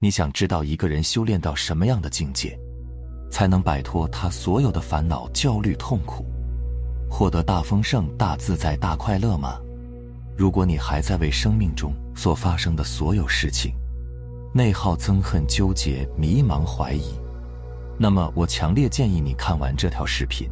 你想知道一个人修炼到什么样的境界，才能摆脱他所有的烦恼、焦虑、痛苦，获得大丰盛、大自在、大快乐吗？如果你还在为生命中所发生的所有事情内耗、憎恨、纠结、迷茫、怀疑，那么我强烈建议你看完这条视频。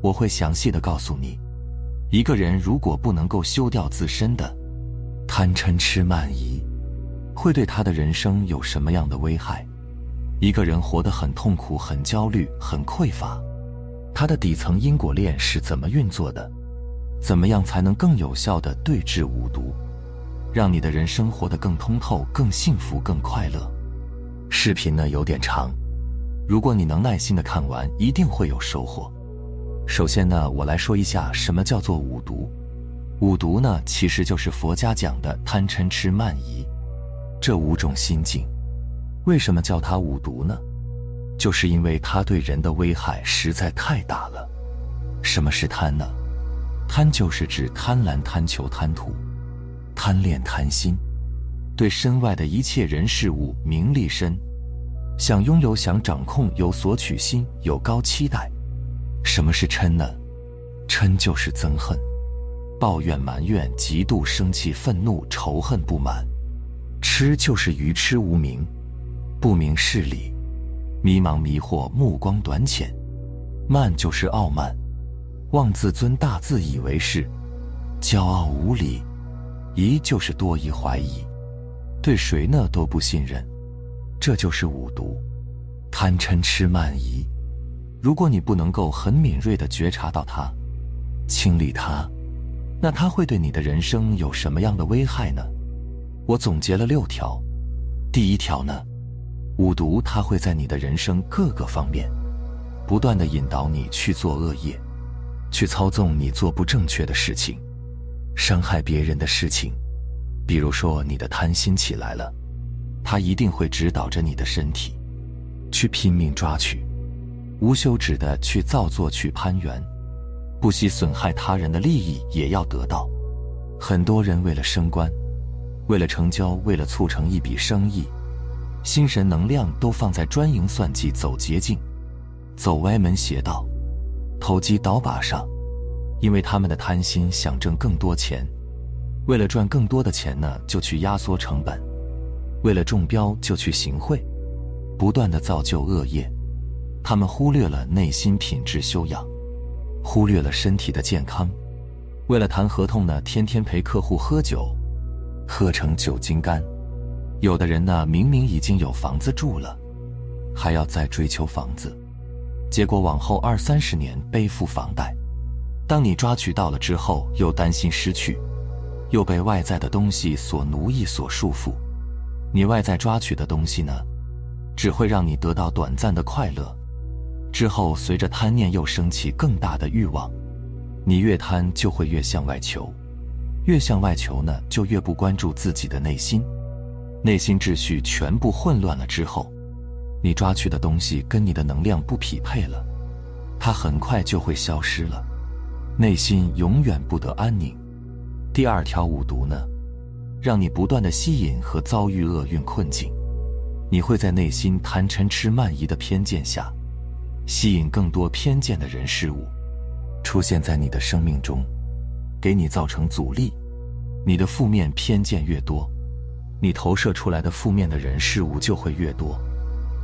我会详细的告诉你，一个人如果不能够修掉自身的贪嗔痴慢疑，会对他的人生有什么样的危害？一个人活得很痛苦、很焦虑、很匮乏，他的底层因果链是怎么运作的？怎么样才能更有效的对治五毒，让你的人生活得更通透、更幸福、更快乐？视频呢有点长，如果你能耐心的看完，一定会有收获。首先呢，我来说一下什么叫做五毒。五毒呢，其实就是佛家讲的贪嗔痴慢疑这五种心境。为什么叫它五毒呢？就是因为它对人的危害实在太大了。什么是贪呢？贪就是指贪婪、贪求、贪图、贪恋、贪心，对身外的一切人事物、名利身，想拥有、想掌控、有所取心、有高期待。什么是嗔呢？嗔就是憎恨、抱怨、埋怨、嫉妒、生气、愤怒、仇恨、不满；痴就是愚痴、无明、不明事理、迷茫、迷惑、目光短浅；慢就是傲慢、妄自尊大、自以为是、骄傲无礼；疑就是多疑、怀疑，对谁呢都不信任。这就是五毒：贪嗔痴慢疑。如果你不能够很敏锐的觉察到它，清理它，那它会对你的人生有什么样的危害呢？我总结了六条。第一条呢，五毒它会在你的人生各个方面，不断的引导你去做恶业，去操纵你做不正确的事情，伤害别人的事情。比如说你的贪心起来了，它一定会指导着你的身体，去拼命抓取。无休止的去造作、去攀援，不惜损害他人的利益也要得到。很多人为了升官，为了成交，为了促成一笔生意，心神能量都放在专营算计、走捷径、走歪门邪道、投机倒把上，因为他们的贪心想挣更多钱，为了赚更多的钱呢，就去压缩成本，为了中标就去行贿，不断的造就恶业。他们忽略了内心品质修养，忽略了身体的健康，为了谈合同呢，天天陪客户喝酒，喝成酒精肝。有的人呢，明明已经有房子住了，还要再追求房子，结果往后二三十年背负房贷。当你抓取到了之后，又担心失去，又被外在的东西所奴役、所束缚。你外在抓取的东西呢，只会让你得到短暂的快乐。之后，随着贪念又升起更大的欲望，你越贪就会越向外求，越向外求呢，就越不关注自己的内心，内心秩序全部混乱了之后，你抓取的东西跟你的能量不匹配了，它很快就会消失了，内心永远不得安宁。第二条五毒呢，让你不断的吸引和遭遇厄运困境，你会在内心贪嗔痴慢疑的偏见下。吸引更多偏见的人事物出现在你的生命中，给你造成阻力。你的负面偏见越多，你投射出来的负面的人事物就会越多。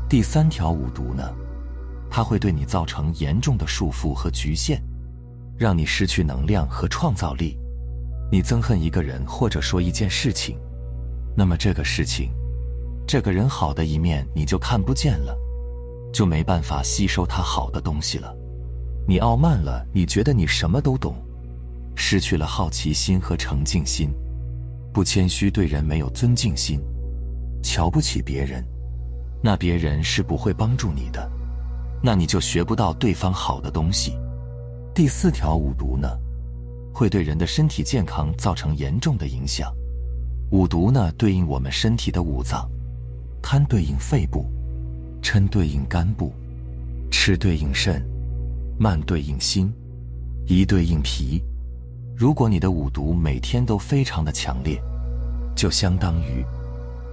第三条五毒呢，它会对你造成严重的束缚和局限，让你失去能量和创造力。你憎恨一个人或者说一件事情，那么这个事情，这个人好的一面你就看不见了。就没办法吸收他好的东西了。你傲慢了，你觉得你什么都懂，失去了好奇心和诚敬心，不谦虚，对人没有尊敬心，瞧不起别人，那别人是不会帮助你的，那你就学不到对方好的东西。第四条五毒呢，会对人的身体健康造成严重的影响。五毒呢，对应我们身体的五脏，贪对应肺部。嗔对应肝部，痴对应肾，慢对应心，疑对应脾。如果你的五毒每天都非常的强烈，就相当于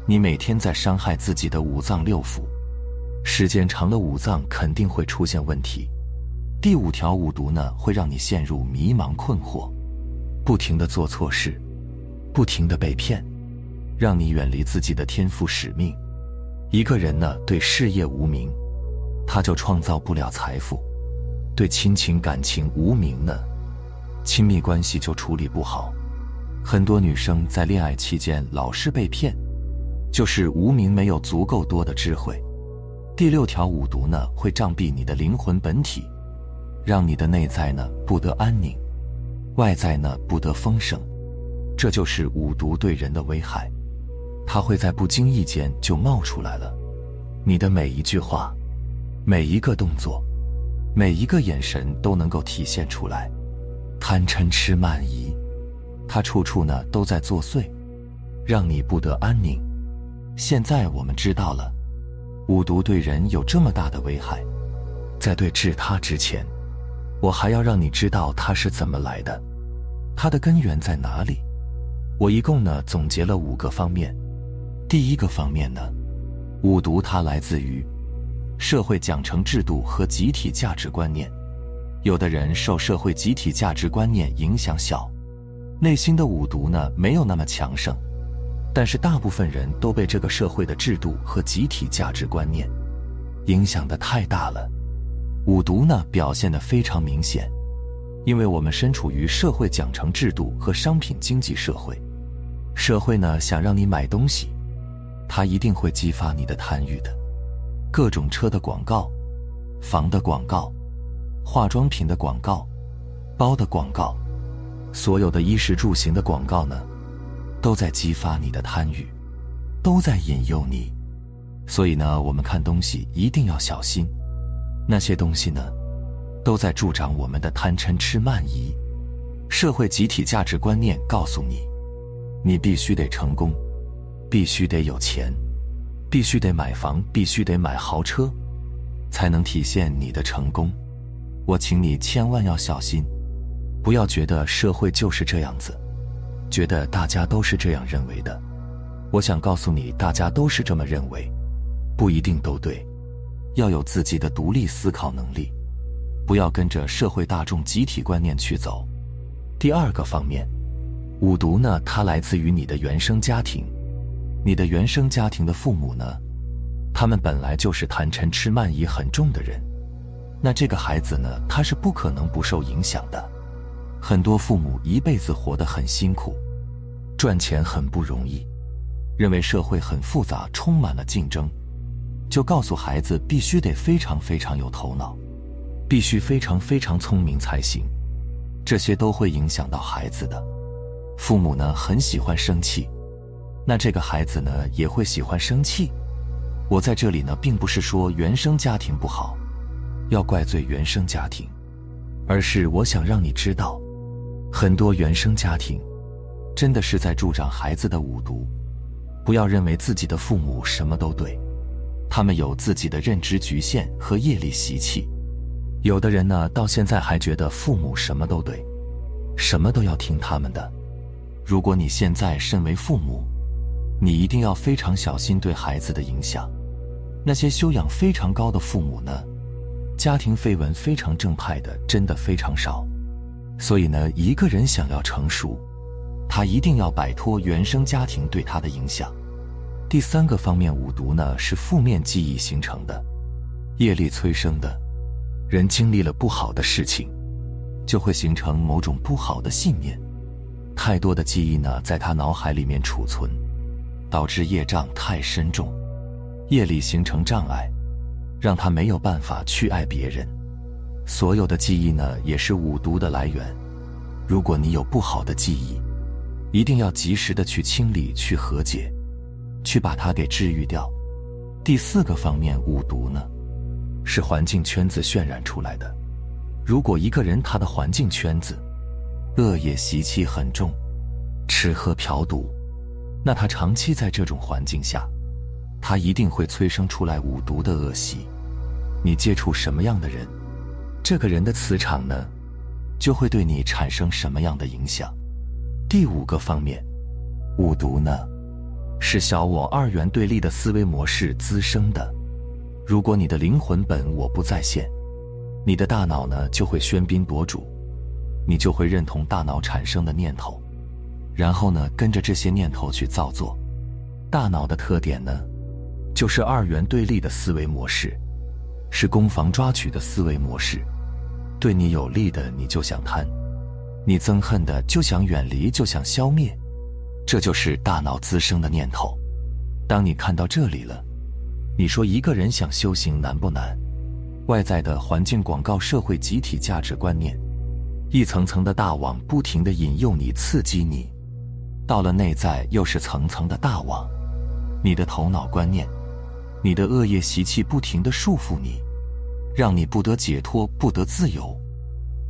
你每天在伤害自己的五脏六腑，时间长了，五脏肯定会出现问题。第五条五毒呢，会让你陷入迷茫困惑，不停的做错事，不停的被骗，让你远离自己的天赋使命。一个人呢，对事业无名，他就创造不了财富；对亲情感情无名呢，亲密关系就处理不好。很多女生在恋爱期间老是被骗，就是无名没有足够多的智慧。第六条五毒呢，会障蔽你的灵魂本体，让你的内在呢不得安宁，外在呢不得丰盛。这就是五毒对人的危害，它会在不经意间就冒出来了。你的每一句话、每一个动作、每一个眼神都能够体现出来，贪嗔痴慢疑。它处处呢都在作祟，让你不得安宁。现在我们知道了，五毒对人有这么大的危害，在对治它之前，我还要让你知道它是怎么来的，它的根源在哪里。我一共呢总结了五个方面。第一个方面呢，五毒它来自于社会奖惩制度和集体价值观念。有的人受社会集体价值观念影响小。内心的五毒呢，没有那么强盛，但是大部分人都被这个社会的制度和集体价值观念影响的太大了。五毒呢，表现的非常明显，因为我们身处于社会奖惩制度和商品经济社会，社会呢想让你买东西，它一定会激发你的贪欲的。各种车的广告、房的广告、化妆品的广告、包的广告。所有的衣食住行的广告呢，都在激发你的贪欲，都在引诱你。所以呢，我们看东西一定要小心。那些东西呢，都在助长我们的贪嗔痴慢疑。社会集体价值观念告诉你，你必须得成功，必须得有钱，必须得买房，必须得买豪车，才能体现你的成功。我请你千万要小心。不要觉得社会就是这样子，觉得大家都是这样认为的。我想告诉你，大家都是这么认为，不一定都对。要有自己的独立思考能力，不要跟着社会大众集体观念去走。第二个方面，五毒呢，它来自于你的原生家庭。你的原生家庭的父母呢，他们本来就是贪嗔痴慢疑很重的人，那这个孩子呢，他是不可能不受影响的。很多父母一辈子活得很辛苦，赚钱很不容易，认为社会很复杂，充满了竞争，就告诉孩子必须得非常非常有头脑，必须非常非常聪明才行。这些都会影响到孩子的。父母呢很喜欢生气，那这个孩子呢也会喜欢生气。我在这里呢并不是说原生家庭不好，要怪罪原生家庭，而是我想让你知道。很多原生家庭，真的是在助长孩子的五毒。不要认为自己的父母什么都对，他们有自己的认知局限和业力习气。有的人呢，到现在还觉得父母什么都对，什么都要听他们的。如果你现在身为父母，你一定要非常小心对孩子的影响。那些修养非常高的父母呢，家庭绯闻非常正派的，真的非常少。所以呢，一个人想要成熟，他一定要摆脱原生家庭对他的影响。第三个方面，五毒呢是负面记忆形成的，业力催生的。人经历了不好的事情，就会形成某种不好的信念，太多的记忆呢在他脑海里面储存，导致业障太深重，业力形成障碍，让他没有办法去爱别人。所有的记忆呢，也是五毒的来源。如果你有不好的记忆，一定要及时的去清理、去和解，去把它给治愈掉。第四个方面，五毒呢，是环境圈子渲染出来的。如果一个人他的环境圈子恶业习气很重，吃喝嫖赌，那他长期在这种环境下，他一定会催生出来五毒的恶习。你接触什么样的人？这个人的磁场呢，就会对你产生什么样的影响？第五个方面，五毒呢，是小我二元对立的思维模式滋生的。如果你的灵魂本我不在线，你的大脑呢就会喧宾夺主，你就会认同大脑产生的念头，然后呢跟着这些念头去造作。大脑的特点呢，就是二元对立的思维模式，是攻防抓取的思维模式。对你有利的你就想贪，你憎恨的就想远离，就想消灭。这就是大脑滋生的念头。当你看到这里了，你说一个人想修行难不难？外在的环境、广告、社会、集体价值观念，一层层的大网不停的引诱你、刺激你；到了内在，又是层层的大网，你的头脑观念、你的恶业习气不停的束缚你，让你不得解脱、不得自由。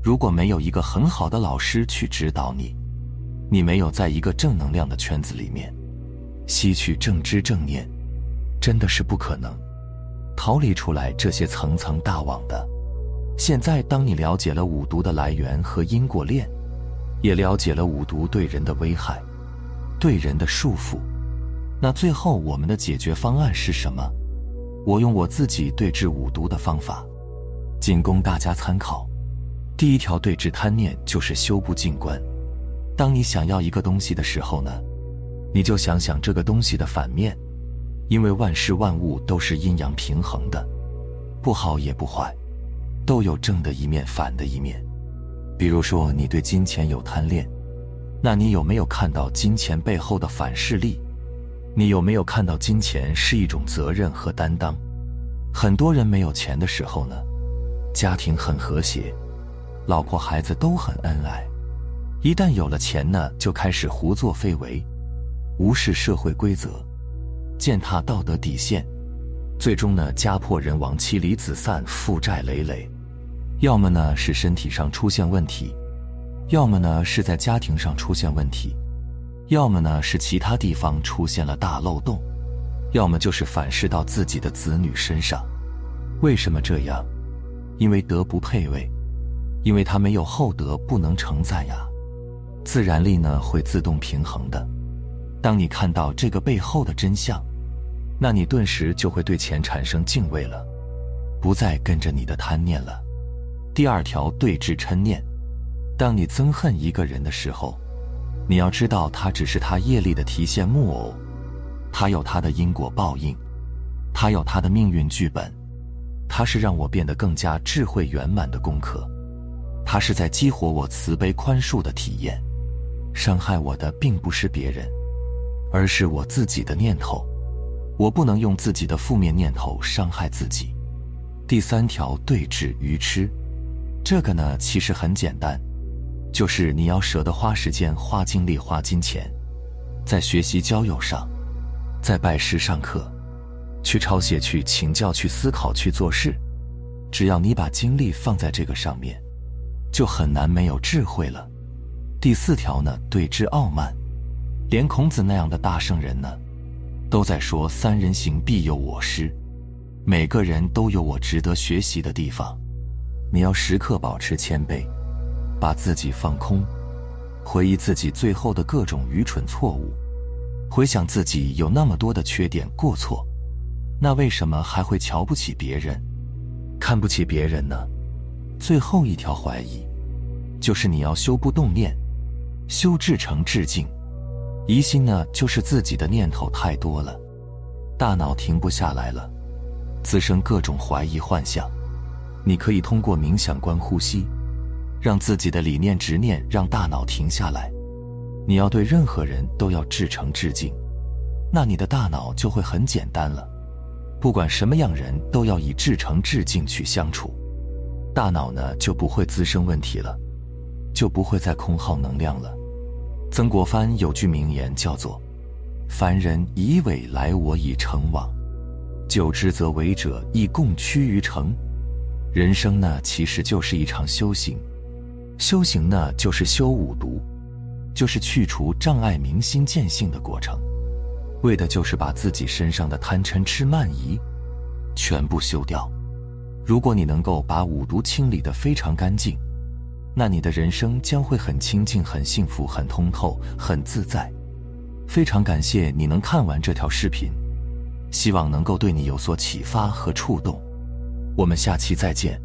如果没有一个很好的老师去指导你，你没有在一个正能量的圈子里面吸取正知正念，真的是不可能逃离出来这些层层大网的。现在，当你了解了五毒的来源和因果链，也了解了五毒对人的危害、对人的束缚，那最后我们的解决方案是什么？我用我自己对治五毒的方法，仅供大家参考。第一条对治贪念，就是修不净观。当你想要一个东西的时候呢，你就想想这个东西的反面，因为万事万物都是阴阳平衡的，不好也不坏，都有正的一面、反的一面。比如说，你对金钱有贪恋，那你有没有看到金钱背后的反势力？你有没有看到金钱是一种责任和担当？很多人没有钱的时候呢，家庭很和谐，老婆孩子都很恩爱。一旦有了钱呢，就开始胡作非为，无视社会规则，践踏道德底线，最终呢家破人亡、妻离子散、负债累累。要么呢是身体上出现问题，要么呢是在家庭上出现问题，要么呢是其他地方出现了大漏洞，要么就是反噬到自己的子女身上。为什么这样？因为德不配位，因为他没有厚德，不能承载呀。自然力呢会自动平衡的。当你看到这个背后的真相，那你顿时就会对钱产生敬畏了，不再跟着你的贪念了。第二条对治嗔念，当你憎恨一个人的时候，你要知道他只是他业力的提线木偶，他有他的因果报应，他有他的命运剧本，他是让我变得更加智慧圆满的功课，他是在激活我慈悲宽恕的体验。伤害我的并不是别人，而是我自己的念头。我不能用自己的负面念头伤害自己。第三条对峙愚痴，这个呢其实很简单，就是你要舍得花时间、花精力、花金钱，在学习交友上，在拜师上课，去抄写、去请教、去思考、去做事。只要你把精力放在这个上面，就很难没有智慧了。第四条呢，对之傲慢，连孔子那样的大圣人呢，都在说“三人行，必有我师”。每个人都有我值得学习的地方，你要时刻保持谦卑，把自己放空，回忆自己最后的各种愚蠢错误，回想自己有那么多的缺点过错，那为什么还会瞧不起别人，看不起别人呢？最后一条怀疑，就是你要修不动念。修至诚至敬，疑心呢，就是自己的念头太多了，大脑停不下来了，滋生各种怀疑幻想。你可以通过冥想观呼吸，让自己的理念执念让大脑停下来。你要对任何人都要至诚致敬，那你的大脑就会很简单了。不管什么样人都要以至诚致敬去相处，大脑呢就不会滋生问题了。就不会再空耗能量了。曾国藩有句名言叫做：“凡人以伪来，我以诚往；久之则伪者亦共趋于诚。”人生呢，其实就是一场修行。修行呢，就是修五毒，就是去除障碍明心见性的过程，为的就是把自己身上的贪嗔痴慢疑全部修掉。如果你能够把五毒清理得非常干净。那你的人生将会很清净、很幸福、很通透、很自在。非常感谢你能看完这条视频，希望能够对你有所启发和触动。我们下期再见。